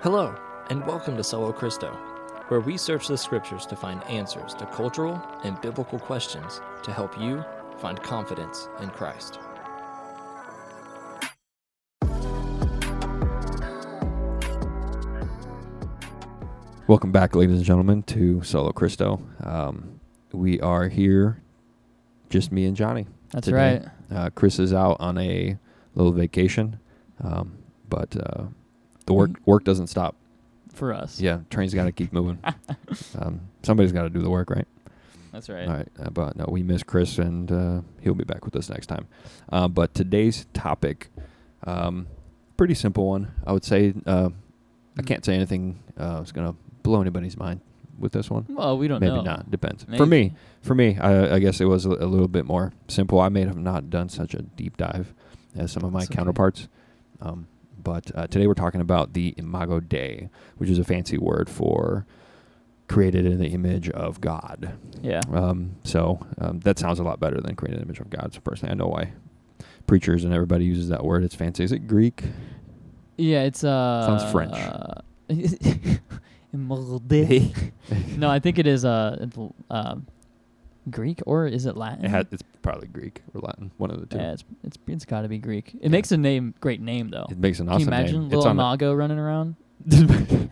Hello, and welcome to Solo Christo, where we search the scriptures to find answers to cultural and biblical questions to help you find confidence in Christ. Welcome back, ladies and gentlemen, to Solo Christo. Um, we are here, just me and Johnny. That's today. right. Uh, Chris is out on a little vacation, um, but uh, the work Mm. work doesn't stop. For us. Yeah, train's got to keep moving. um, somebody's got to do the work, right? That's right. All right, uh, but no, we miss Chris, and uh, he'll be back with us next time. Uh, but today's topic, um, pretty simple one, I would say. Uh, I Mm. can't say anything uh, that's gonna blow anybody's mind with this one. Well, we don't Maybe know. not. Depends. For me, for me, I, I guess it was a, a little bit more simple. I may have not done such a deep dive as some of my That's okay. counterparts. Um, but uh, today we're talking about the Imago Dei, which is a fancy word for created in the image of God. Yeah. Um, so um, that sounds a lot better than created in the image of God. So personally, I know why preachers and everybody uses that word. It's fancy. Is it Greek? Yeah, it's uh Sounds French. uh, no, I think it is uh, um, Greek or is it Latin? It it's probably Greek or Latin, one of the two. yeah, it's it's it's got to be Greek. It makes a name great name though. It makes an Can awesome you imagine name. little Imago running around?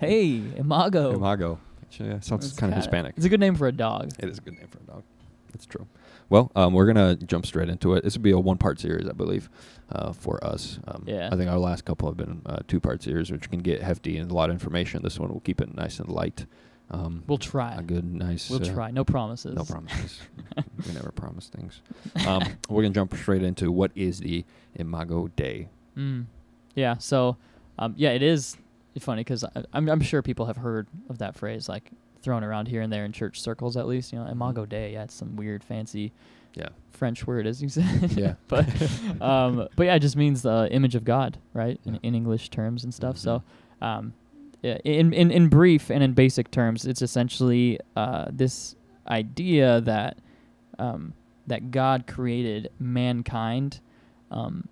hey, Imago. Imago. Yeah, sounds kind of Hispanic. It's a good name for a dog. It is a good name for a dog. That's true. Well, um, we're gonna jump straight into it. This will be a one-part series, I believe, uh, for us. Um, Yeah. I think our last couple have been uh, two-part series, which can get hefty and a lot of information. This one will keep it nice and light. Um, We'll try. a good, nice. We'll uh, try. No promises. No promises. we never promise things. Um, we're gonna jump straight into what is the Imago Dei. Mm. Yeah. So, um, yeah, it is funny because I'm I'm sure people have heard of that phrase like thrown around here and there in church circles at least. You know, Imago Dei. Yeah, it's some weird fancy Yeah. French word, as you said. Yeah. but um, but yeah, it just means the image of God, right? In, Yeah. in English terms and stuff. So, Mhm. um, in in in brief and in basic terms, it's essentially uh, this idea that um, that God created mankind. Um,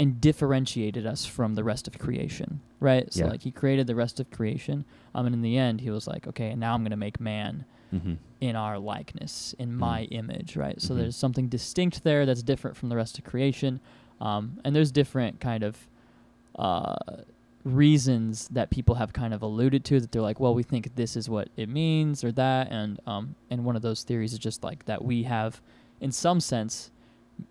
and differentiated us from the rest of creation, right? So Yeah. like he created the rest of creation, um, and in the end he was like, okay, now I'm gonna make man Mm-hmm. in our likeness, in my Mm. image, right? So Mhm. there's something distinct there that's different from the rest of creation, um, and there's different kind of uh, reasons that people have kind of alluded to that they're like, well, we think this is what it means or that, and um, and one of those theories is just like that we have, in some sense,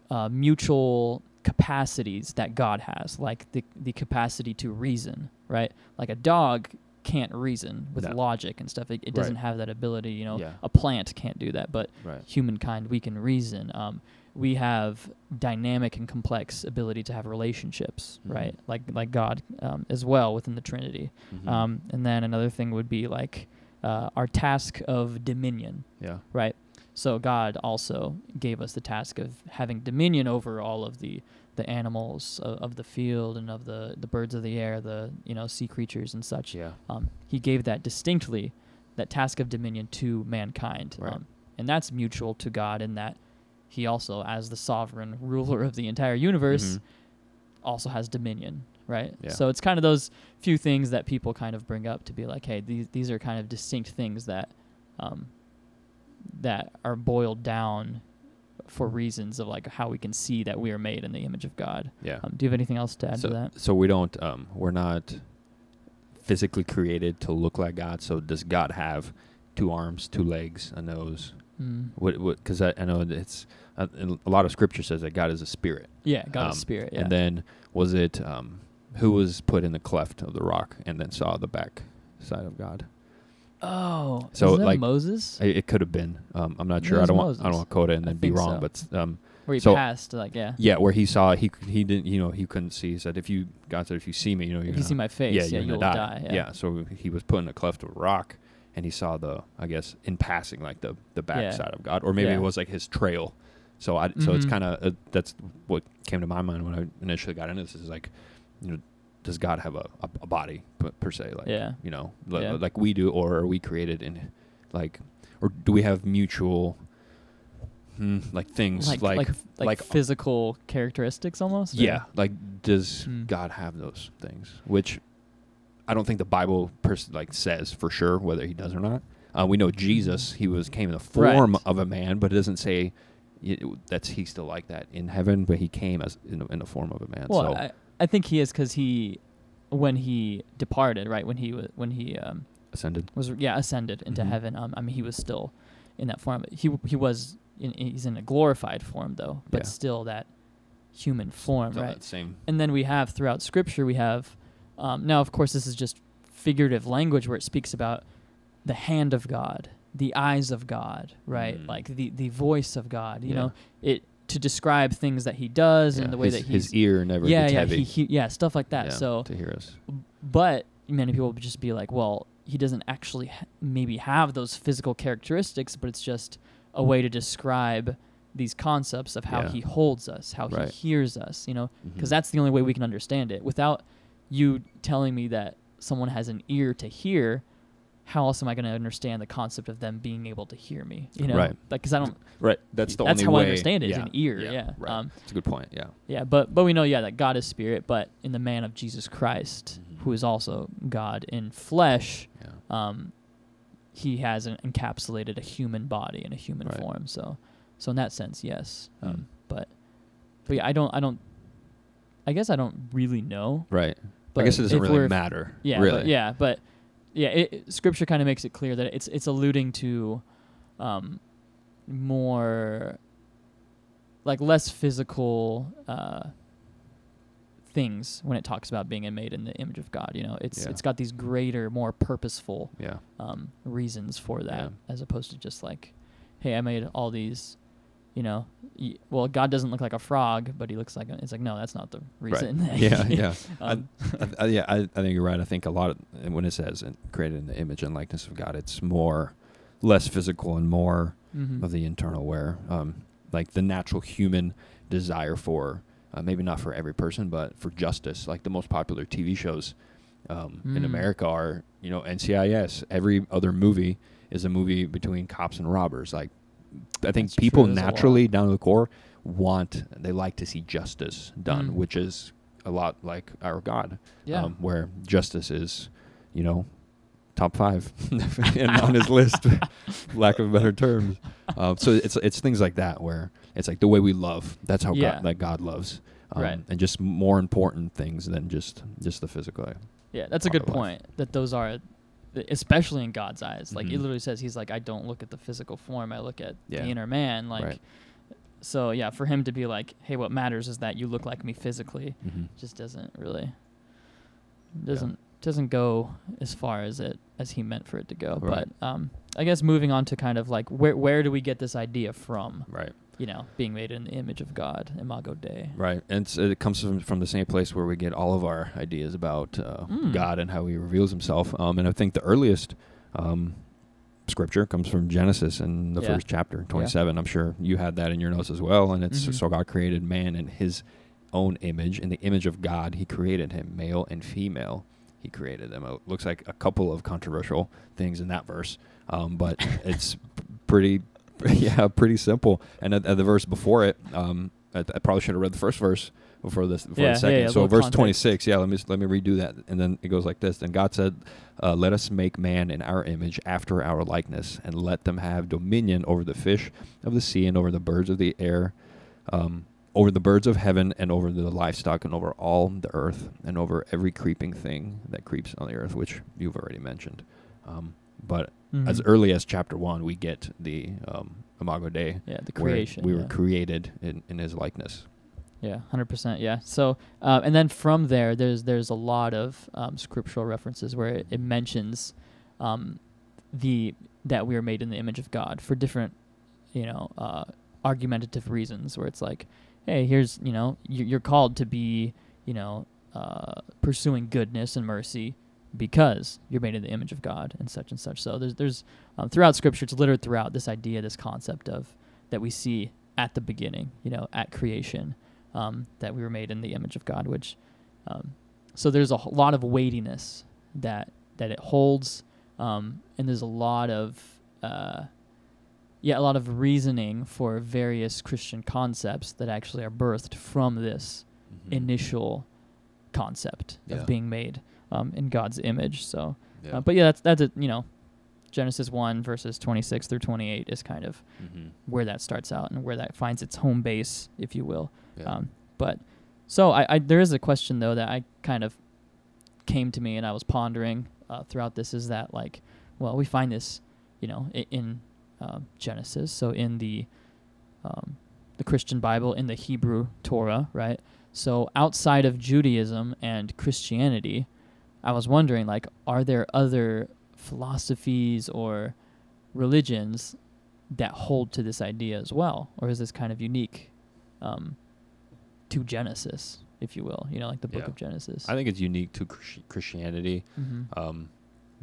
uh, mutual capacities that God has, like the the capacity to reason, right? Like a dog can't reason with No. logic and stuff. It, it doesn't Right. have that ability, you know. Yeah. A plant can't do that, but Right. humankind we can reason. Um, we have dynamic and complex ability to have relationships, Mhm. right? Like like God um, as well within the Trinity. Mhm. Um, and then another thing would be like uh, our task of dominion, yeah. right? So God also gave us the task of having dominion over all of the the animals of, of the field and of the the birds of the air, the you know sea creatures and such. Yeah. Um, he gave that distinctly, that task of dominion to mankind, Right. um, and that's mutual to God in that he also, as the sovereign ruler of the entire universe, Mhm. also has dominion, right? Yeah. So it's kind of those few things that people kind of bring up to be like, hey, these these are kind of distinct things that um, that are boiled down for reasons of like how we can see that we are made in the image of God. Yeah. Um, do you have anything else to add so, to that? so we don't um we're not physically created to look like God. So does God have two arms, two legs, a nose? Mm. What what cuz I, I know it's uh, a lot of scripture says that God is a spirit. Yeah, God Um, is spirit. Yeah. And then was it um who was put in the cleft of the rock and then saw the back side of God? oh, So, like, Moses, It, it could have been. Um, I'm not sure. I don't want. I don't want to quote it and I then be wrong. so. But um, where he so- passed, like yeah. yeah, where he saw he he didn't. You know, he couldn't see. He said, "If you God said, if you see me, you know, you're If gonna- see my face, yeah, yeah, you'll die. die. yeah. So he was put in a cleft of a rock, and he saw the, I guess, in passing, like the the Yeah. backside of God, or maybe Yeah. it was like his trail. So I so it's Mhm. kind of uh, that's what came to my mind when I initially got into this. Is like, you know, does God have a, a, a body per, per se? Like, Yeah. you know, li- Yeah. like we do, or are we created in, like, or do we have mutual, hmm, like things like like like like, like- physical characteristics almost. or- yeah, like does Hmm. God have those things? Which I don't think the Bible pers- like says for sure whether he does or not. Uh, we know Jesus, he was came in the form Right. of a man, but it doesn't say that's he's still like that in heaven. But he came as in, the- in the form of a man. Well, so I, I think he is because he, when he departed, right when he wa when he um, ascended. was yeah ascended into Mhm. heaven. Um, I mean he was still in that form. He he was in, he's in a glorified form though, but Yeah. still that human form, Still right? that same. And then we have throughout Scripture we have um, now of course this is just figurative language where it speaks about the hand of God, the eyes of God, right? Mm. Like the the voice of God. You Yeah. know it to describe things that he does Yeah, and the way his, that he's his ear never yeah gets yeah heavy. he, he yeah stuff like that. Yeah, So to hear us. but many people would just be like, well, he doesn't actually ha- maybe have those physical characteristics, but it's just a way to describe these concepts of how Yeah. he holds us, how Right. he hears us, you know, because Mhm. that's the only way we can understand it. Without you telling me that someone has an ear to hear, how else am I going to understand the concept of them being able to hear me? You know, Right. Like, because I don't. right. That's the that's only how way. I understand it. yeah, an ear. Yeah. Right. Um, That's a good point. Yeah. yeah, but but we know, yeah, that God is spirit, but in the man of Jesus Christ, Mhm. who is also God in flesh, Yeah. um, he has an encapsulated a human body in a human Right. form. So, so in that sense, yes. Um, Mm. But, but yeah, I don't, I don't, I guess I don't really know. Right. But I guess it doesn't really matter. Yeah, Really. but, yeah, but yeah, it, Scripture kind of makes it clear that it's it's alluding to, um, more, like less physical, uh, things when it talks about being made in the image of God. You know, it's Yeah. it's got these greater, more purposeful Yeah. um, reasons for that, Yeah. as opposed to just like, hey, I made all these. You know, well, God doesn't look like a frog, but he looks like a, it's like no, that's not the reason. Right. Yeah. Yeah. um, I, I, yeah, I, I think you're right. I think a lot of when it says created in the image and likeness of God, it's more less physical and more mhm. of the internal, where um, like the natural human desire for uh, maybe not for every person, but for justice. Like the most popular TV shows um, in Mm. America are you know NCIS. Every other movie is a movie between cops and robbers. Like I think That's people naturally down to the core want they like to see justice done, Mm. which is a lot like our God yeah, um, where justice is, you know, top five and on his list, lack of better terms. Um, so it's it's things like that where it's like the way we love. That's how Yeah. God, like God loves, um, Right. and just more important things than just just the physical. yeah, that's a good point. That those are, especially in God's eyes. Like it Mhm. literally says, He's like, I don't look at the physical form; I look at Yeah. the inner man. Like, Right. so yeah, for him to be like, hey, what matters is that you look like me physically, Mm-hmm. just doesn't really doesn't doesn't go as far as it as he meant for it to go. Right. But um, I guess moving on to kind of like where where do we get this idea from? Right, You know, being made in the image of God, Imago Dei. right, and it comes from from the same place where we get all of our ideas about uh, Mm. God and how He reveals Himself. Um, and I think the earliest um, scripture comes from Genesis in the Yeah. first chapter, 27. I'm sure you had that in your notes as well. And it's Mhm. so God created man in his own image. In the image of God, he created him, male and female. He created them. It looks like a couple of controversial things in that verse, um, but it's pretty, yeah, pretty simple. And at, at the verse before it, um, I, I probably should have read the first verse before this before Yeah, the second. yeah, yeah, so verse 26, yeah, let me let me redo that, and then it goes like this. Then God said, uh, "Let us make man in our image, after our likeness, and let them have dominion over the fish of the sea, and over the birds of the air, um, over the birds of heaven, and over the livestock, and over all the earth, and over every creeping thing that creeps on the earth," which you've already mentioned. Um, but as Mhm. early as chapter one, we get the um, Imago Dei, yeah, the creation. we yeah. were created in, in His likeness. Yeah, hundred percent. Yeah. So, uh, and then from there, there's there's a lot of um, scriptural references where it, it mentions um, the that we are made in the image of God for different, you know, uh, argumentative reasons. Where it's like, hey, here's you know, you- you're called to be, you know, uh, pursuing goodness and mercy because you're made in the image of God and such and such. So there's there's um, throughout Scripture, it's littered throughout this idea, this concept of that we see at the beginning, you know, at creation um, that we were made in the image of God. Which, um, so there's a h- lot of weightiness that that it holds, um, and there's a lot of, uh, yeah, a lot of reasoning for various Christian concepts that actually are birthed from this initial concept Yeah. of being made um, in God's image. So, Yeah. uh, but yeah, that's that's it. You know, Genesis one verses twenty six through twenty eight is kind of Mhm. where that starts out and where that finds its home base, if you will. Yeah. Um, but so I, I there is a question though that I kind of came to me and I was pondering uh, throughout this is that like, well, we find this, you know, in, in uh, Genesis, so in the um, the Christian Bible, in the Hebrew Torah, right? So outside of Judaism and Christianity, I was wondering like, are there other philosophies or religions that hold to this idea as well, or is this kind of unique um, to Genesis, if you will? You know, like the Book Yeah. of Genesis. I think it's unique to Chris- Christianity hmm um,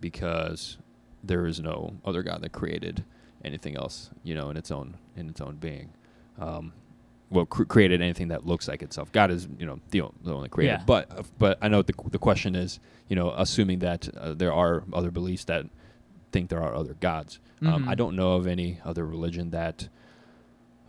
because there is no other God that created anything else, you know, in its own in its own being. Um, well, cr- created anything that looks like itself. God is, you know, the, o- the only creator. Yeah. But uh, but I know the the question is, you know, assuming that uh, there are other beliefs that think there are other gods. Um, I Mhm. don't know of any other religion that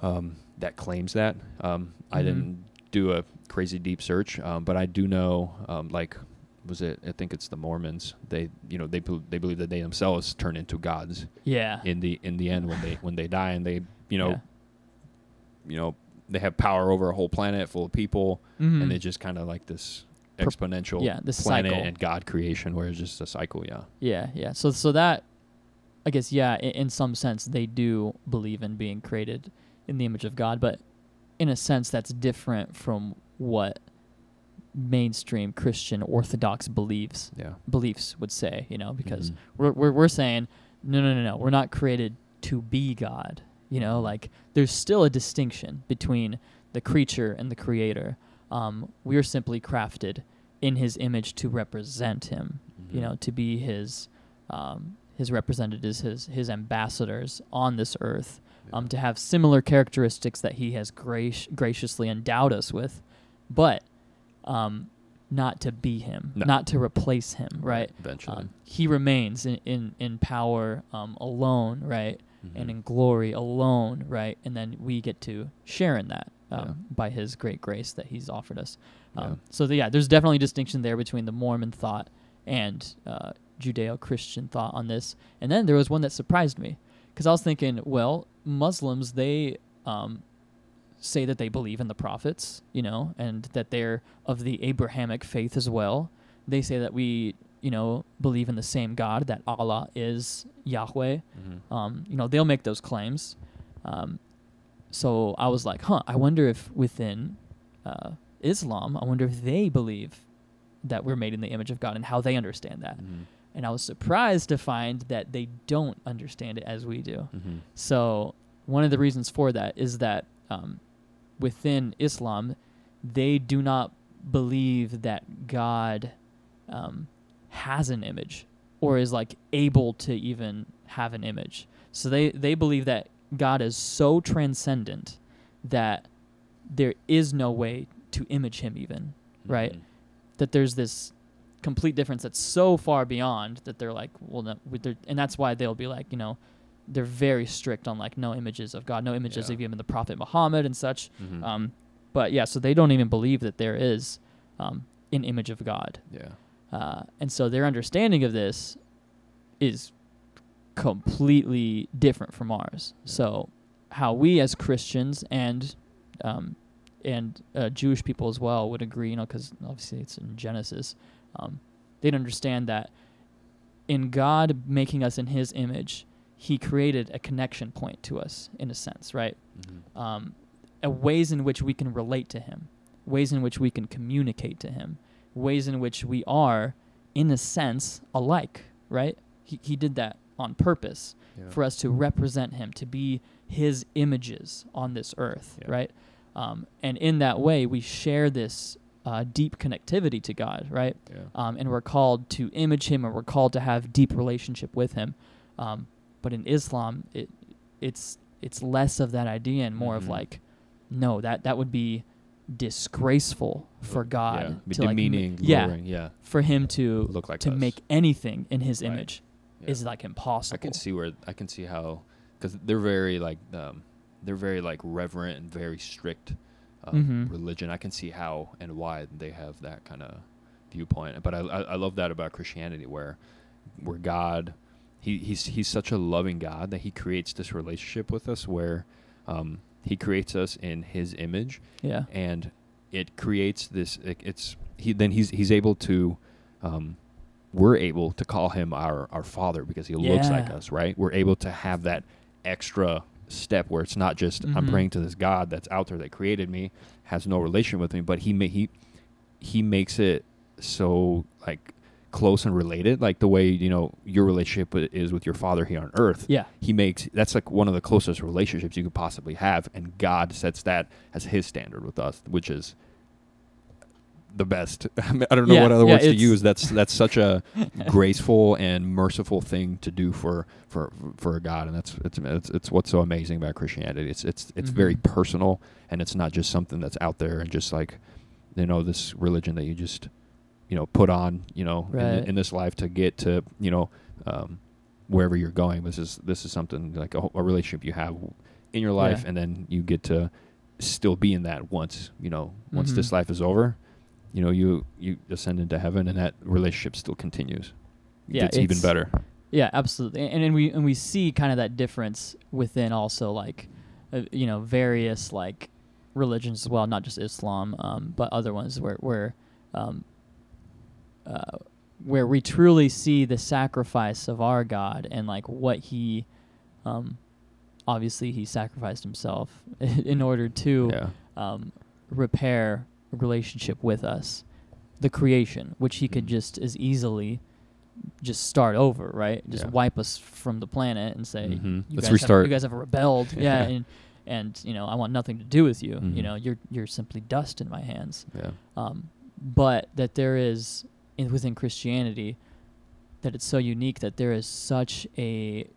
um, that claims that. Um, I Mhm. didn't do a crazy deep search, um, but I do know, um, like, was it? I think it's the Mormons. They, you know, they they believe that they themselves turn into gods Yeah. in the in the end when they when they die, and they, you know, Yeah. you know, they have power over a whole planet full of people, Mhm. and they just kind of like this exponential yeah, this planet cycle. and God creation, where it's just a cycle. Yeah. Yeah, yeah. So so that I guess yeah, in, in some sense they do believe in being created in the image of God, but in a sense that's different from what mainstream Christian orthodox beliefs Yeah. beliefs would say, you know, because Mhm. we're, we're we're saying no no no no, we're not created to be God. You know, like there's still a distinction between the creature and the creator. Um, we are simply crafted in his image to represent him you Mhm. know, to be his um, his representatives, his his ambassadors on this earth, um, to have similar characteristics that he has grac- graciously endowed us with, but um, not to be him, No. not to replace him, right? Eventually. Um, he remains in in, in power um, alone, right, and Mhm. in glory alone, right, and then we get to share in that. Um, Yeah. By His great grace that He's offered us, um, Yeah. so the, yeah, there's definitely a distinction there between the Mormon thought and uh, Judeo-Christian thought on this. And then there was one that surprised me because I was thinking, well, Muslims they um, say that they believe in the prophets, you know, and that they're of the Abrahamic faith as well. They say that we, you know, believe in the same God, that Allah is Yahweh. Mhm. Um, you know, they'll make those claims. Um, so I was like, huh, I wonder if within uh, Islam, I wonder if they believe that we're made in the image of God and how they understand that. Mhm. And I was surprised to find that they don't understand it as we do. Mhm. So one of the reasons for that is that um, within Islam, they do not believe that God um, has an image or is like able to even have an image. So they they believe that God is so transcendent that there is no way to image him even Right. Mhm. that there's this complete difference that's so far beyond that they're like, well, no, and that's why they'll be like, you know, they're very strict on like no images of God, no images Yeah. of even the Prophet Muhammad and such. Mhm. Um, but yeah, so they don't even believe that there is um, an image of God, yeah. Uh, and so their understanding of this is completely different from ours. So how we as Christians and um, and uh, Jewish people as well would agree, you know, because obviously it's in Genesis, um, they'd understand that in God making us in His image, He created a connection point to us in a sense, right? Mhm. um, ways in which we can relate to him, ways in which we can communicate to him, ways in which we are, in a sense, alike, right? He, he did that on purpose Yeah. for us to represent him, to be his images on this earth, Yeah. right? Um, and in that way, we share this uh, deep connectivity to God, right? Yeah. um, and we're called to image him, and we're called to have deep relationship with him. Um, but in Islam, it it's it's less of that idea and more of Mhm. like, no, that that would be disgraceful for God Yeah. To like, demeaning, yeah, lowering, yeah. for him to Look like to us. make anything in His Right. image Yeah. is like impossible. I can see where I can see how because they're very like um, they're very like reverent and very strict um, Mhm. religion. I can see how and why they have that kind of viewpoint. But I, I I love that about Christianity, where where God, he he's he's such a loving God that he creates this relationship with us where, um, he creates us in his image, Yeah. and it creates this. It, it's he then he's he's able to, um, we're able to call him our our father because he looks like us, right? We're able to have that extra step where it's not just I'm Mhm. praying to this God that's out there that created me, has no relation with me, but he ma- he he makes it so like close and related, like the way you know your relationship is with your father here on earth. Yeah. He makes that's like one of the closest relationships you could possibly have, and God sets that as His standard with us, which is the best. I, mean, I don't know Yeah, what other yeah, words to use. That's that's such a graceful and merciful thing to do for for for a God, and that's it's it's, it's what's so amazing about Christianity. It's it's it's very Mhm. personal, and it's not just something that's out there and just like you know this religion that you just you know put on you know in, Right. in this life to get to you know um, wherever you're going. This is this is something like a, a relationship you have in your life, Yeah. and then you get to still be in that once you know once this Mhm. life is over. You know, you you ascend into heaven, and that relationship still continues. Yeah, gets even better. Yeah, absolutely. And, and we and we see kind of that difference within also like uh, you know various like religions as well, not just Islam, um, but other ones where where um, uh, where we truly see the sacrifice of our God and like what he um, obviously he sacrificed himself in order to Yeah. um, repair a relationship with us, the creation, which he could Mhm. just as easily just start over, right? Just Yeah. wipe us from the planet and say, Mhm. you Let's guys restart. Have, you guys have rebelled, yeah, and and you know I want nothing to do with you. Mhm. You know, you're you're simply dust in my hands. Yeah. Um, but that there is in, within Christianity that it's so unique that there is such a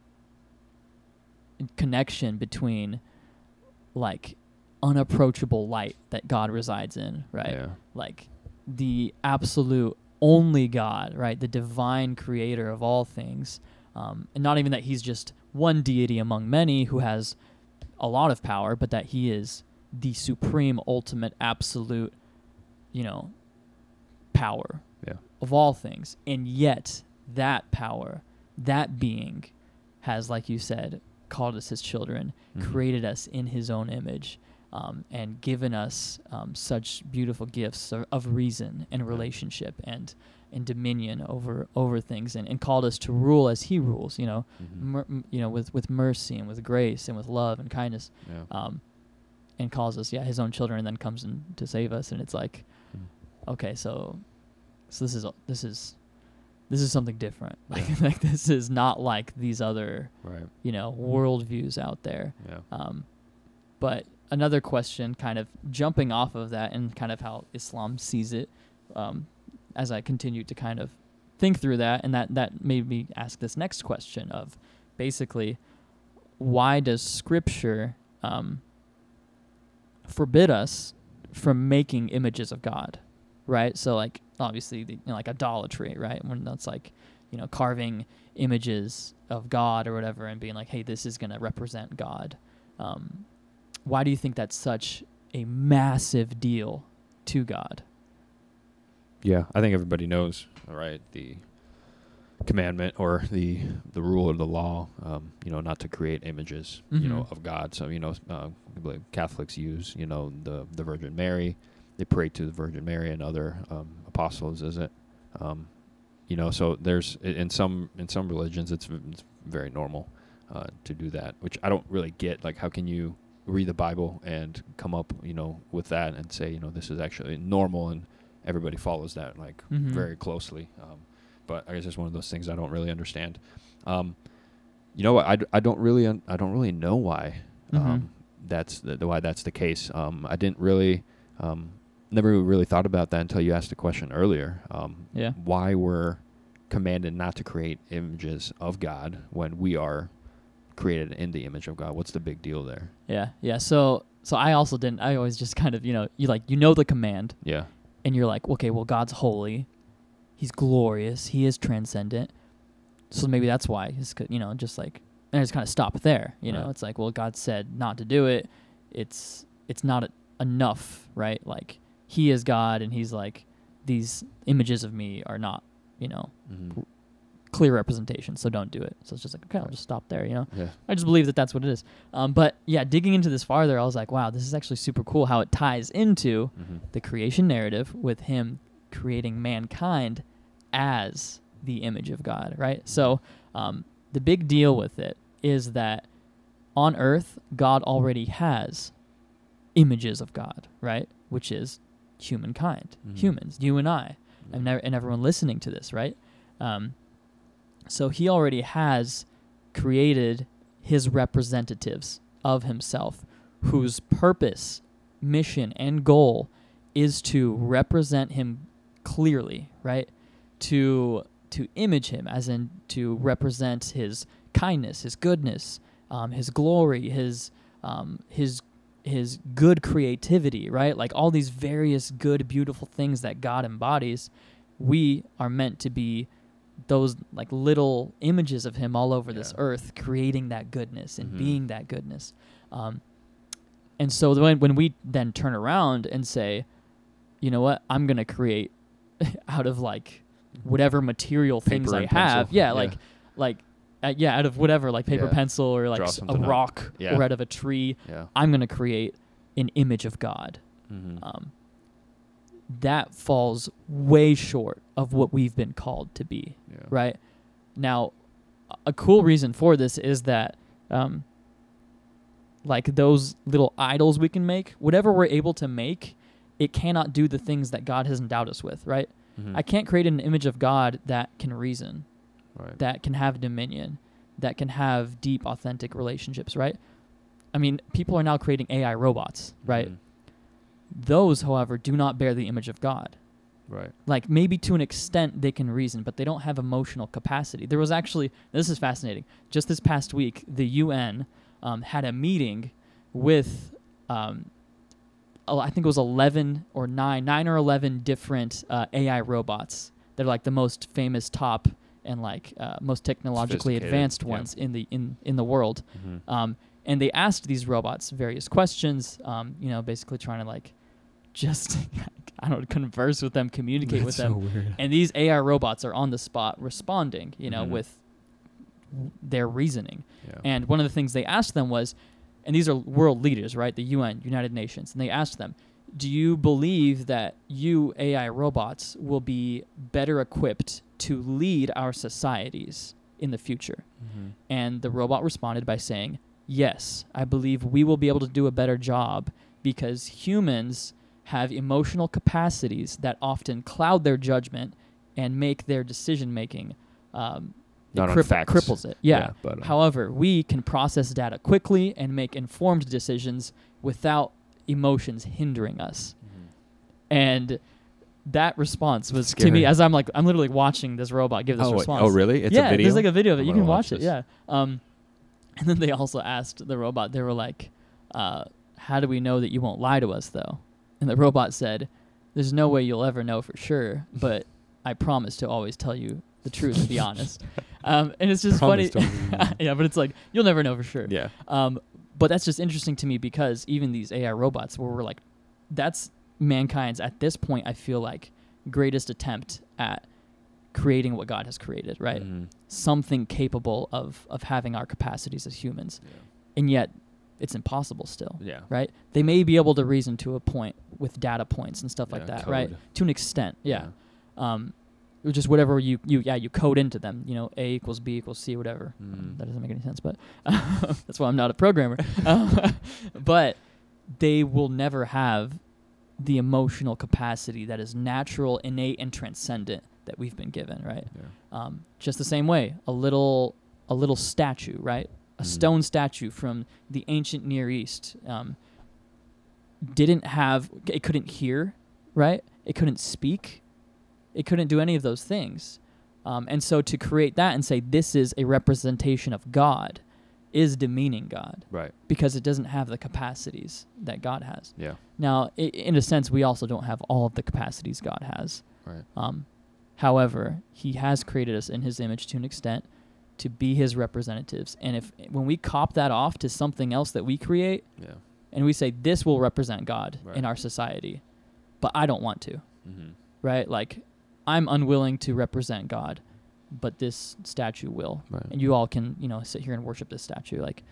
connection between like unapproachable light that God resides in, right? Yeah. Like the absolute only God, right? The divine creator of all things. Um, and not even that he's just one deity among many who has a lot of power, but that he is the supreme, ultimate, absolute, you know, power. Of all things. And yet, that power, that being, has, like you said, called us his children, Mhm. created us in his own image, um, and given us um, such beautiful gifts of, of reason and relationship and and dominion over over things, and, and called us to rule as he rules. You know, Mhm. mer- m- you know, with with mercy and with grace and with love and kindness, Yeah. um, and calls us, yeah, his own children, and then comes in to save us. And it's like, Mm. okay, so, so this is this is this is something different. Like, Yeah. like this is not like these other Right. you know worldviews out there. Yeah. Um, but another question, kind of jumping off of that, and kind of how Islam sees it, um, as I continued to kind of think through that, and that that made me ask this next question of, basically, why does Scripture um, forbid us from making images of God, right? So like obviously the, you know, like idolatry, right? When that's like you know carving images of God or whatever and being like, hey, this is going to represent God. Um, why do you think that's such a massive deal to God? Yeah, I think everybody knows, right, the commandment or the the rule or the law, um, you know, not to create images, you know, Mhm. of God. So you know, uh, Catholics use, you know, the the Virgin Mary. They pray to the Virgin Mary and other um, apostles. Is it? Um, you know, so there's in some in some religions it's, it's very normal uh, to do that, which I don't really get. Like, how can you read the Bible and come up, you know, with that and say, you know, this is actually normal and everybody follows that like Mhm. very closely. Um, but I guess it's one of those things I don't really understand. Um, you know? I, I don't really un- I don't really know why Mhm. um, that's the, why that's the case. Um, I didn't really um, never really thought about that until you asked the question earlier. Um, Yeah. Why we're commanded not to create images of God when we are created in the image of God? What's the big deal there? Yeah, yeah. So so I also didn't. I always just kind of you know you like you know the command, Yeah. and you're like, okay, well, God's holy, He's glorious, He is transcendent. So maybe that's why He's co- you know just like and I just kind of stop there. You know, Right. it's like, well, God said not to do it. It's it's not e- enough, right? Like He is God, and He's like these images of me are not, you know, Mhm. clear representation. So don't do it. So it's just like, okay, I'll just stop there. You know, Yeah. I just believe that that's what it is. Um, but yeah, digging into this farther, I was like, wow, this is actually super cool how it ties into Mhm. the creation narrative with him creating mankind as the image of God, right? So um, the big deal with it is that on earth, God already has images of God, right? Which is humankind, Mhm. humans, you and I, and, nev- and everyone listening to this, right? Um, so he already has created his representatives of himself, whose purpose, mission, and goal is to represent him clearly, right? To to image him, as in to represent his kindness, his goodness, um, his glory, his um, his his good creativity, right? Like all these various good, beautiful things that God embodies, we are meant to be those like little images of Him all over this earth, creating that goodness and Mhm. being that goodness. Um, and so when when we then turn around and say, you know what, I'm gonna create out of like whatever material things I have, yeah, Yeah. like like uh, yeah, out of whatever like paper Yeah. pencil or like Draw s- a something up. rock Yeah. or out of a tree. Yeah. I'm gonna create an image of God. Mhm. Um, that falls way short of what we've been called to be yeah. right now a- a cool reason for this is that um, like those little idols we can make whatever we're able to make it cannot do the things that god has endowed us with right Mhm. i can't create an image of god that can reason Right. that can have dominion that can have deep authentic relationships right i mean people are now creating ai robots right Mhm. those however do not bear the image of god Right. like maybe to an extent they can reason but they don't have emotional capacity there was actually this is fascinating just this past week the un um, had a meeting with um, i think it was 11 or 9 9 or 11 different uh, ai robots they're like the most famous top and like uh, most technologically advanced yeah. ones in the in in the world Mhm. um, and they asked these robots various questions um, you know basically trying to like just i don't know, converse with them communicate with them so and these ai robots are on the spot responding you know Mhm. with their reasoning Yeah. and one of the things they asked them was and these are world leaders right the un united nations and they asked them do you believe that you ai robots will be better equipped to lead our societies in the future Mhm. and the robot responded by saying, Yes, I believe we will be able to do a better job because humans have emotional capacities that often cloud their judgment and make their decision making. Um, it Not cripples it. Yeah. but uh, However, we can process data quickly and make informed decisions without emotions hindering us Mhm. and that response was to me as I'm like I'm literally watching this robot give this oh, response. oh, really? It's yeah, a video. there's like a video of it. I'm You can watch watch, it. Yeah. Um, and then they also asked the robot. They were like, uh, "How do we know that you won't lie to us, though?" And the robot said, "There's no way you'll ever know for sure, but I promise to always tell you the truth and be honest." Um, and it's just Promise funny. yeah, but it's like you'll never know for sure. yeah. Um, but that's just interesting to me because even these AI robots, where we're like, that's mankind's at this point, I feel like greatest attempt at creating what God has created, right? Mhm. Something capable of of having our capacities as humans, Yeah. and yet it's impossible still, Yeah. right? They may be able to reason to a point with data points and stuff like Yeah, that, right? To an extent, yeah. Um, just whatever you you yeah you code into them, you know, A equals B equals C, whatever. Mm. That doesn't make any sense, but that's why I'm not a programmer. Um, but they will never have the emotional capacity that is natural, innate, and transcendent that we've been given, right? Yeah. Um, just the same way, a little a little statue, right? A Mhm. stone statue from the ancient Near East um, didn't have it couldn't hear, right? It couldn't speak. It couldn't do any of those things. Um, and so to create that and say this is a representation of God is demeaning God Right. because it doesn't have the capacities that God has. Yeah. Now, i- in a sense, we also don't have all of the capacities God has. Right. Um, however, He has created us in His image to an extent to be His representatives. And if when we cop that off to something else that we create, Yeah. and we say this will represent God Right. in our society, but I don't want to, Mm-hmm. right? Like I'm unwilling to represent God, but this statue will. Right. And you all can, you know, sit here and worship this statue. Like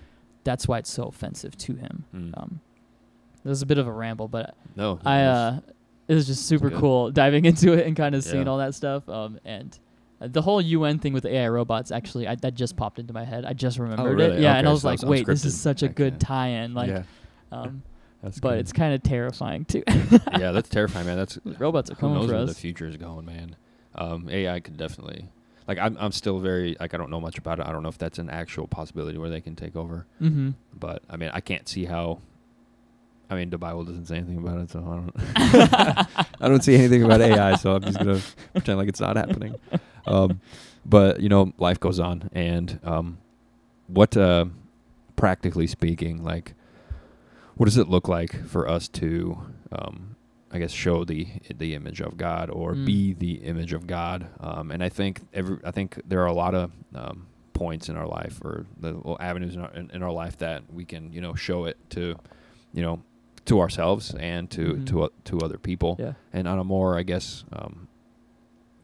that's why it's so offensive to him. Mm. Um it was a bit of a ramble, but no, I it was- uh it was just super good. cool diving into it and kind of seeing all that stuff. Um and uh, the whole UN thing with the AI robots actually I, that just popped into my head. I just remembered Oh, really? it. Yeah, and I was so like, wait, this is such a good Okay. tie-in. Like, yeah, um, that's but good. it's kind of terrifying too. yeah, that's terrifying, man. That's robots are who coming knows for where the future is going, man. Um, AI could definitely. Like I'm, I'm still very like I don't know much about it. I don't know if that's an actual possibility where they can take over. Mm-hmm. But I mean, I can't see how. I mean, the Bible doesn't say anything about it, so I don't. I don't see anything about AI, so I'm just gonna pretend like it's not happening. Um, but you know, life goes on, and um, what, uh, practically speaking, like, what does it look like for us to, um, I guess, show the the image of God or Mm. be the image of God? Um, and I think every, I think there are a lot of um, points in our life or the avenues in our, in, in our life that we can, you know, show it to, you know, to ourselves and to Mhm. to o- to other people Yeah. and on a more, I guess, um,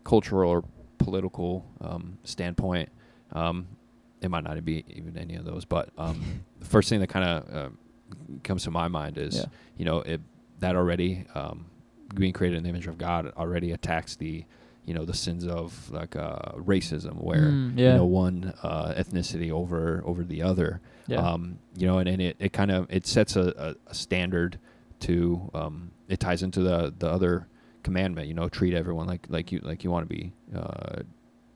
cultural or political um, standpoint, um, it might not be even any of those. But um, the first thing that kind of uh, comes to my mind is, Yeah. you know, it that already um, being created in the image of God already attacks the, you know, the sins of like uh, racism, where Mm, you know one uh, ethnicity over over the other Yeah. um, you know, and, and it, it kind of it sets a, a, a standard to um, it ties into the the other commandment. You know, treat everyone like like you like you want to be uh,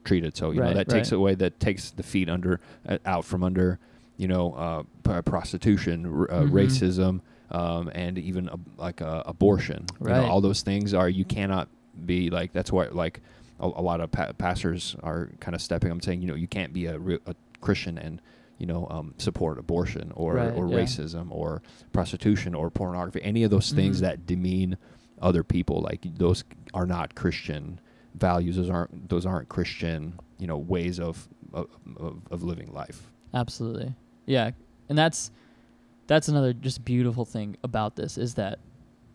treated. So you Right, know that takes away that takes the feet under uh, out from under you know uh, prostitution, r- uh, Mhm. racism, um, and even like uh, abortion. You know, all those things are you cannot be like that's why like a, a lot of pa- pastors are kind of stepping I'm saying you know you can't be a, re- a Christian and you know um, support abortion or Right, or yeah. racism or prostitution or pornography any of those things Mhm. that demean other people like those are not Christian values those aren't those aren't Christian you know ways of, of, of living life Absolutely. Yeah. And that's that's another just beautiful thing about this is that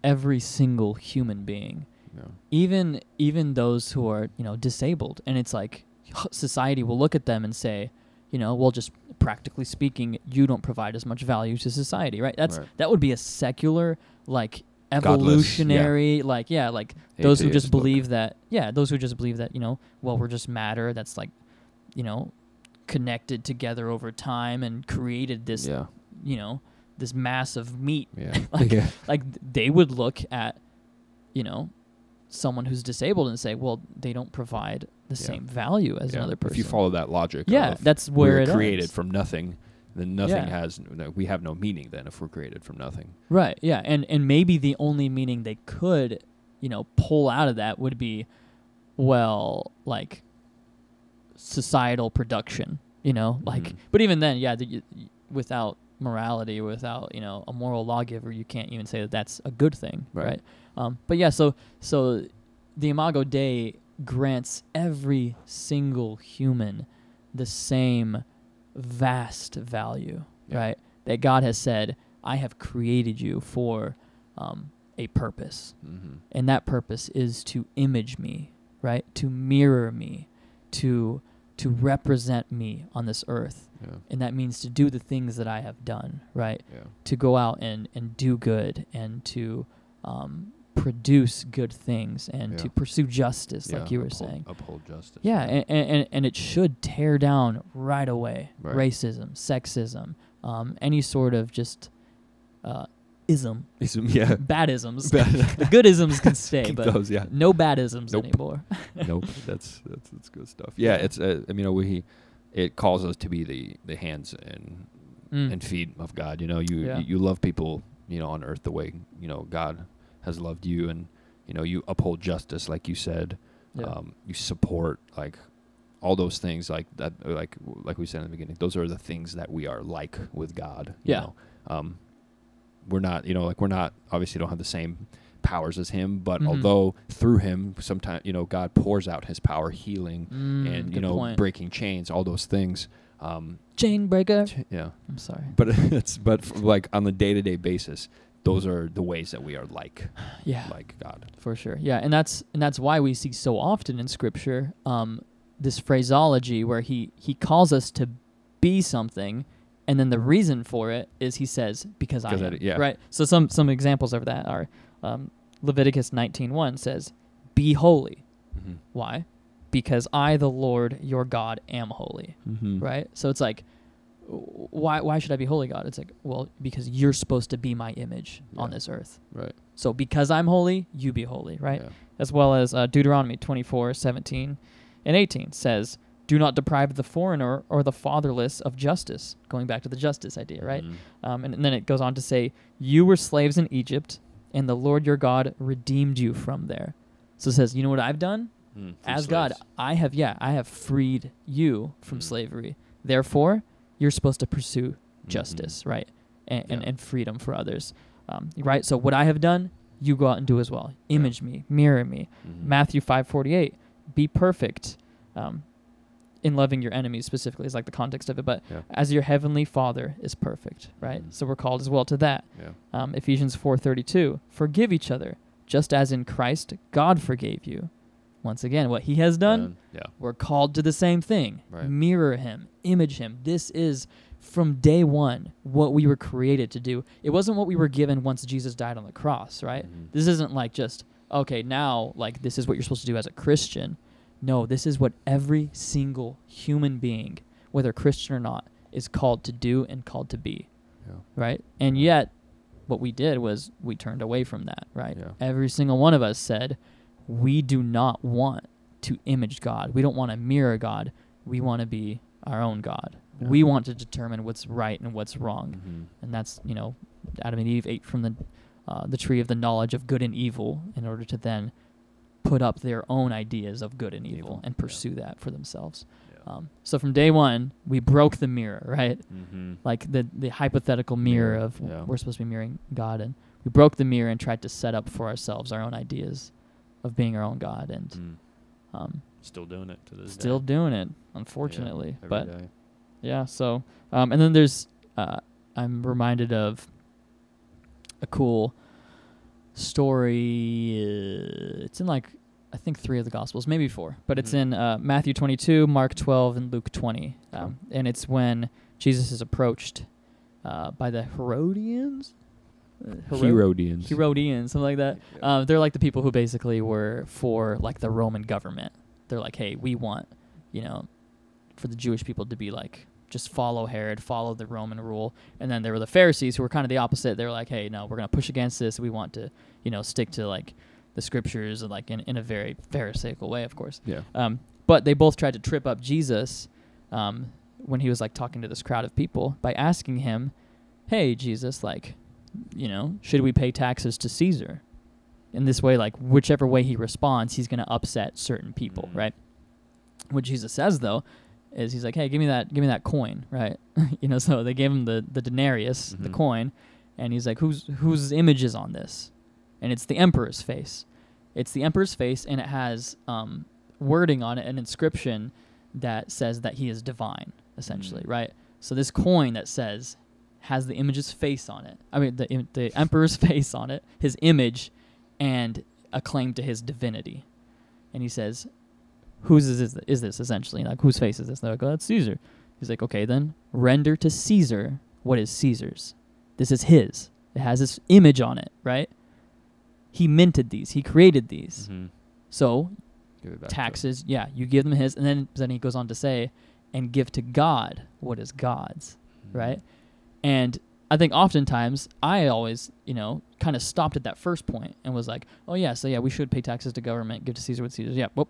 every single human being, know? even even those who are, you know, disabled and it's like society will look at them and say, you know, well just practically speaking, you don't provide as much value to society, right? That's Right. that would be a secular like Godless, yeah. evolutionary like yeah, like those who Atheist just book. believe that yeah those who just believe that you know well we're just matter that's like you know connected together over time and created this yeah you know this mass of meat yeah Like- yeah like they would look at you know someone who's disabled and say well they don't provide the Yeah. same value as Yeah. another person if you follow that logic yeah that's where we're it created ends. from nothing then nothing has no, we have no meaning then if we're created from nothing Right. Yeah. And and maybe the only meaning they could, you know, pull out of that would be, well, like societal production. You know, like. Mhm. But even then, yeah, the, y- without morality, without you know a moral lawgiver, you can't even say that that's a good thing, Right. right? Um. But yeah, so so the Imago Dei grants every single human the same vast value, Yeah. right? That God has said, I have created you for um, a purpose. mm-hmm. And that purpose is to image me, right? To mirror me, to to represent me on this earth. yeah And that means to do the things that I have done, right? yeah To go out and, and do good and to um, produce good things and Yeah. to pursue justice, like you were uphold- saying. uphold justice Yeah, and, and, and it should tear down right away Right. racism, sexism, um, any sort of just uh, ism, Ism, yeah bad isms. Bad- the good isms can stay, Keep but those yeah no bad isms Nope. anymore. nope that's that's that's good stuff yeah it's uh, I mean we it calls us to be the the hands and Mm. and feet of God you know you Yeah. you love people you know on earth the way you know God has loved you and you know you uphold justice like you said Yeah. um, you support like all those things like that uh, like like we said in the beginning those are the things that we are like with god you Yeah. know? um we're not you know like we're not obviously don't have the same powers as him but Mhm. although through him sometimes you know god pours out his power healing Mm, and you know point. breaking chains all those things um chain breaker. ch- yeah I'm sorry. but it's but f- like on the day-to-day basis those are the ways that we are like Yeah. like God. for sure. Yeah, and that's and that's why we see so often in scripture um, this phraseology where he he calls us to be something, and then the reason for it is he says because I am. yeah. Right. So some some examples of that are um, Leviticus 19:1 says, "Be holy." Mm-hmm. Why? Because I, the Lord your God, am holy. Mm-hmm. Right. So it's like. Why, why should I be holy, God? It's like, well, because you're supposed to be my image on this earth. Right. So because I'm holy, you be holy, right? Yeah. as well as uh, Deuteronomy 24, 17, and 18 says, Do not deprive the foreigner or the fatherless of justice. Going back to the justice idea, right? Mhm. Um, and, and then it goes on to say, You were slaves in Egypt, and the Lord your God redeemed you from there. So it says, You know what I've done? Mm, As God. I have, yeah, I have freed you from Mm. slavery. Therefore, you're supposed to pursue Mhm. justice, right? And, and, Yeah. and freedom for others, um, right? So what I have done, you go out and do as well. Image me, mirror me. Mhm. Matthew 5:48, be perfect um, in loving your enemies specifically is like the context of it, but Yeah. as your heavenly Father is perfect, right? Mhm. So we're called as well to that. Yeah. Um, Ephesians 4:32, forgive each other, just as in Christ God forgave you. Once again, what He has done, Yeah. we're called to the same thing. Right. Mirror Him, image Him. This is from day one what we were created to do. It wasn't what we were given once Jesus died on the cross, right? Mhm. This isn't like just okay, now like this is what you're supposed to do as a Christian. No, this is what every single human being, whether Christian or not, is called to do and called to be, Yeah. right? And yet what we did was we turned away from that, right? Yeah. Every single one of us said we do not want to image God. We don't want to mirror God. We want to be our own God. Yeah. We want to determine what's right and what's wrong Mhm. and that's you know Adam and Eve ate from the uh, the tree of the knowledge of good and evil in order to then put up their own ideas of good and evil, Evil, and yeah. pursue that for themselves. Yeah. Um, so from day one, we broke the mirror, right? Mhm. Like the the hypothetical mirror of yeah. we're supposed to be mirroring God, and we broke the mirror and tried to set up for ourselves our own ideas of being our own God, and Mm. um, Still doing it to this day. still day. doing it, Yeah, unfortunately. but day. yeah. So, um, and then there's, uh, I'm reminded of a cool story. Uh, it's in like, I think three of the Gospels, maybe four, but it's Mhm. in uh, Matthew 22, Mark 12, and Luke 20. Um, and it's when Jesus is approached uh, by the Herodians. Uh, Hero- Herodians. Herodians, something like that. Yeah. Uh, they're like the people who basically were for like the Roman government. They're like, hey, we want, you know, for the Jewish people to be like, just follow Herod, follow the Roman rule. And then there were the Pharisees who were kind of the opposite. They were like, hey, no, we're gonna push against this. We want to, you know, stick to like the scriptures and like in, in a very Pharisaical way, of course. Yeah. Um, but they both tried to trip up Jesus um, when he was like talking to this crowd of people by asking him, "Hey, Jesus, like, you know, should we pay taxes to Caesar?" In this way, like whichever way he responds, he's going to upset certain people, Mhm. right? What Jesus says though is he's like, "Hey, give me that, give me that coin, right?" you know, so they gave him the the denarius, the Mhm. coin, and he's like, "Whose whose image is on this?" And it's the emperor's face. It's the emperor's face, and it has um, wording on it, an inscription that says that he is divine, essentially, Mm. right? So this coin that says has the image's face on it. I mean, the im- the emperor's face on it, his image, and a claim to his divinity. And he says, "Whose is this? Is this essentially like whose face is this?" They're like, "Oh, that's Caesar." He's like, "Okay, then render to Caesar what is Caesar's. This is his. It has his image on it, right? He minted these. He created these. Mhm. So Give it back to taxes, yeah, you give them his, and then then he goes on to say, and give to God what is God's, Mhm. right? And I think oftentimes I always, you know, kind of stopped at that first point and was like, oh yeah, so yeah, we should pay taxes to government, give to Caesar what Caesar's. Yeah, whoop,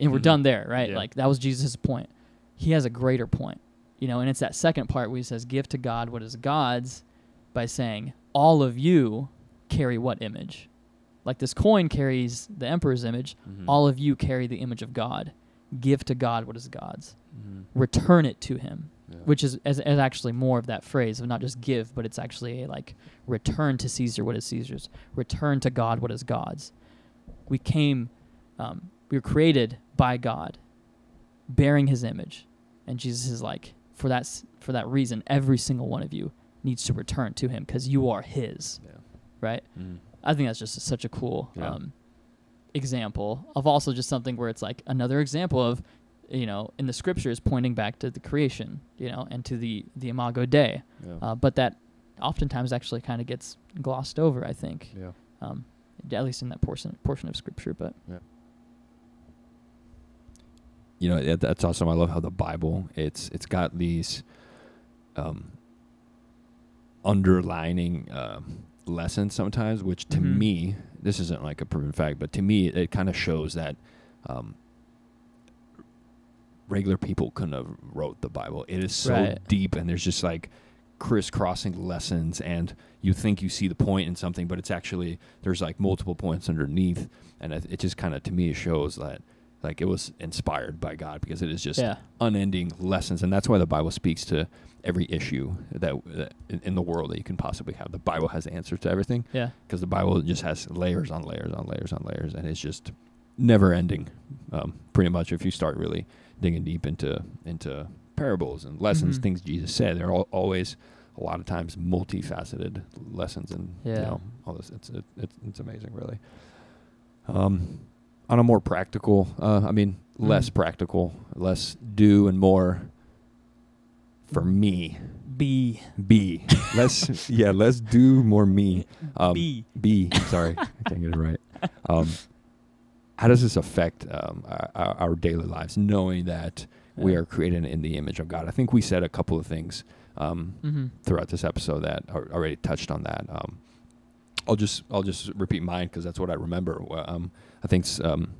and we're Mhm. done there, right? Yeah. Like that was Jesus' point. He has a greater point, you know, and it's that second part where he says, give to God what is God's, by saying all of you carry what image? Like this coin carries the emperor's image, Mhm. all of you carry the image of God. Give to God what is God's. Mhm. Return it to Him, Yeah. which is, is, is actually more of that phrase of not just give, but it's actually a, like return to Caesar what is Caesar's. Return to God what is God's. We came, um, we were created by God, bearing His image, and Jesus is like, for that for that reason, every single one of you needs to return to Him because you are His. Yeah. right? Mm. I think that's just such a cool Yeah. um, example of also just something where it's like another example of, you know, in the scriptures pointing back to the creation, you know, and to the the Imago Dei, Yeah. uh, but that oftentimes actually kind of gets glossed over. I think, yeah. um, at least in that portion portion of scripture. But you know that's awesome. I love how the Bible it's it's got these um, underlining uh, lessons sometimes, which to Mhm. me this isn't like a proven fact, but to me it kind of shows that um, regular people couldn't have wrote the Bible. It is so Right. deep, and there's just like crisscrossing lessons, and you think you see the point in something, but it's actually there's like multiple points underneath, and it, it just kind of to me shows that like it was inspired by God because it is just yeah, unending lessons, and that's why the Bible speaks to every issue that, that in, the world that you can possibly have. The Bible has answers to everything yeah, because the Bible just has layers on layers on layers on layers, and it's just never ending. Um, pretty much, if you start really digging deep into into parables and lessons, Mhm. things Jesus said, they're all, always a lot of times multifaceted lessons, and you Yeah. know all this. It's it, it's it's amazing, really. Um, on a more practical, uh, I mean, less Mm. practical, less do and more. For me, B be less. yeah, let's do more me. Um, B. B. Sorry, I can't get it right. Um, how does this affect um, our, our daily lives, knowing that we are created in the image of God? I think we said a couple of things um, Mm-hmm. throughout this episode that already touched on that. Um, I'll just I'll just repeat mine because that's what I remember. Um, I think um,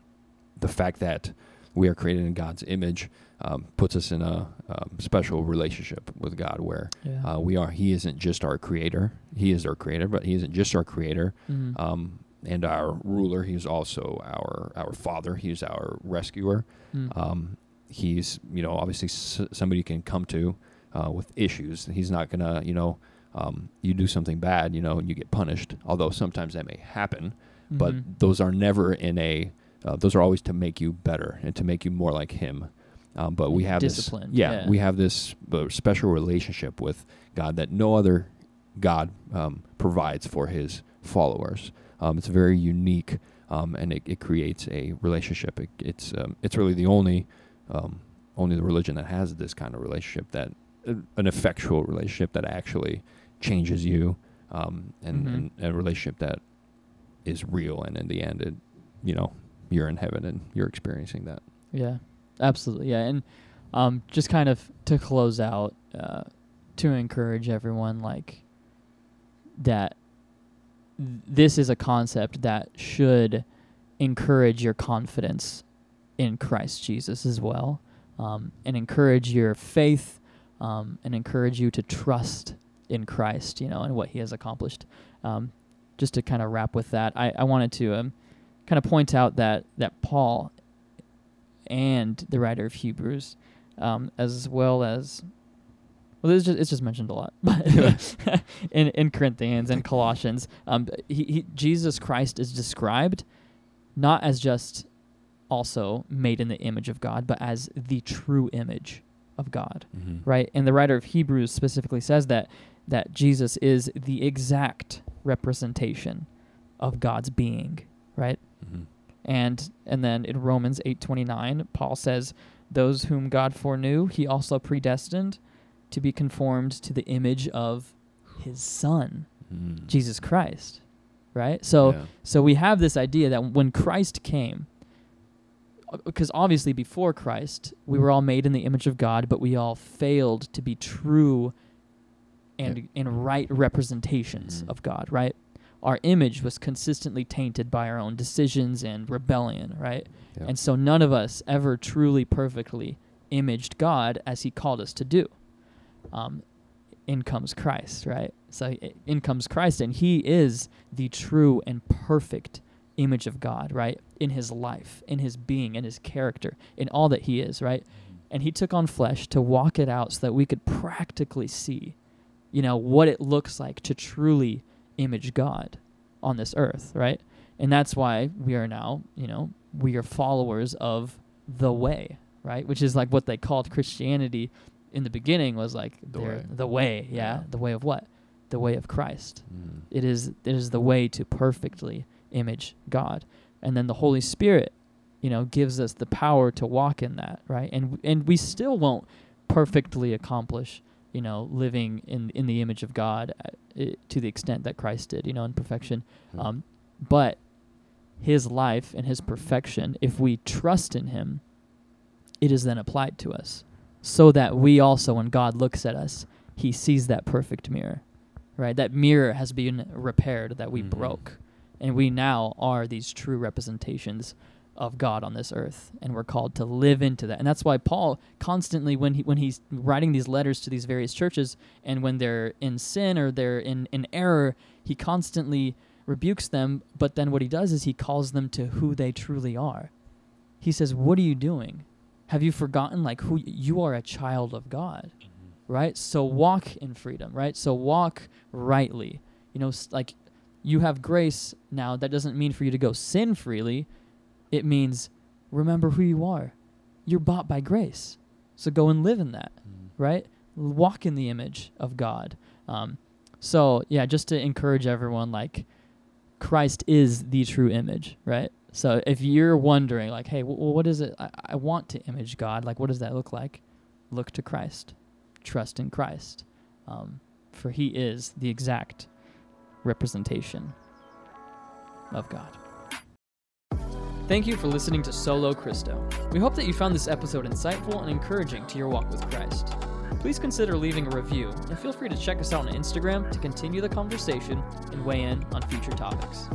the fact that we are created in God's image um, puts us in a um, special relationship with God, where Yeah. uh, we are. He isn't just our creator; He is our creator, but He isn't just our creator um, and our ruler. He's also our our father. He's our rescuer. Mm. Um, he's you know obviously s- somebody you can come to uh, with issues. He's not gonna you know um, you do something bad you know and you get punished. Although sometimes that may happen, Mhm. but those are never in a. Uh, those are always to make you better and to make you more like Him. Um, but we have Discipline, This, yeah, yeah. we have this uh, special relationship with God that no other God um, provides for His followers. Um, it's very unique, um, and it, it creates a relationship. It, it's um, it's really the only um, only the religion that has this kind of relationship that uh, an effectual relationship that actually changes you, um, and, Mhm. and a relationship that is real. And in the end, it you know you're in heaven and you're experiencing that. Yeah, absolutely. Yeah, and um, just kind of to close out, uh, to encourage everyone, like that. th- This is a concept that should encourage your confidence in Christ Jesus as well, um, and encourage your faith, um, and encourage you to trust in Christ, you know, and what He has accomplished. Um, just to kind of wrap with that, I, I wanted to um, kind of point out that that Paul and the writer of Hebrews, um, as well as well, it's just, it's just mentioned a lot, but in in Corinthians and Colossians, um, he, he, Jesus Christ is described not as just also made in the image of God, but as the true image of God, Mm-hmm. right? And the writer of Hebrews specifically says that that Jesus is the exact representation of God's being, right? Mm-hmm. And and then in Romans 8:29, Paul says, "Those whom God foreknew, he also predestined to be conformed to the image of his son, Mm-hmm. Jesus Christ." Right? So Yeah. so we have this idea that when Christ came because obviously before Christ, we were all made in the image of God, but we all failed to be true and and right representations Mhm. of God, right? Our image was consistently tainted by our own decisions and rebellion, right? Yeah. And so none of us ever truly perfectly imaged God as he called us to do. Um, in comes Christ, right? So in comes Christ, and he is the true and perfect image of God, right? In his life, in his being, in his character, in all that he is, right? And he took on flesh to walk it out so that we could practically see, you know, what it looks like to truly image God on this earth, right? And that's why we are now, you know, we are followers of the way, right? Which is like what they called Christianity in the beginning was like The way. the way, yeah, Yeah. the way of what? the way of Christ. Mm. It is it is the way to perfectly image God. And then the Holy Spirit, you know, gives us the power to walk in that, right? And and we still won't perfectly accomplish, you know, living in in the image of God uh, to the extent that Christ did, you know, in perfection. Mm. Um, but his life and his perfection, if we trust in him, it is then applied to us. So that we also, when God looks at us, he sees that perfect mirror. Right? That mirror has been repaired that we Mhm. broke. And we now are these true representations of God on this earth. And we're called to live into that. And that's why Paul constantly when he when he's writing these letters to these various churches and when they're in sin or they're in, in error, he constantly rebukes them, but then what he does is he calls them to who they truly are. He says, "What are you doing? Have you forgotten like who you are a child of God?" Mm-hmm. Right? So walk in freedom, right? So walk rightly. You know, s- like you have grace now, that doesn't mean for you to go sin freely. It means remember who you are. You're bought by grace. So go and live in that Mm. right? Walk in the image of God. Um, so yeah, just to encourage everyone, like Christ is the true image, right? So if you're wondering, like, hey, w- what is it? I-, I want to image God. Like, what does that look like? Look to Christ. Trust in Christ, um, for He is the exact representation of God. Thank you for listening to Solo Christo. We hope that you found this episode insightful and encouraging to your walk with Christ. Please consider leaving a review and feel free to check us out on Instagram to continue the conversation and weigh in on future topics.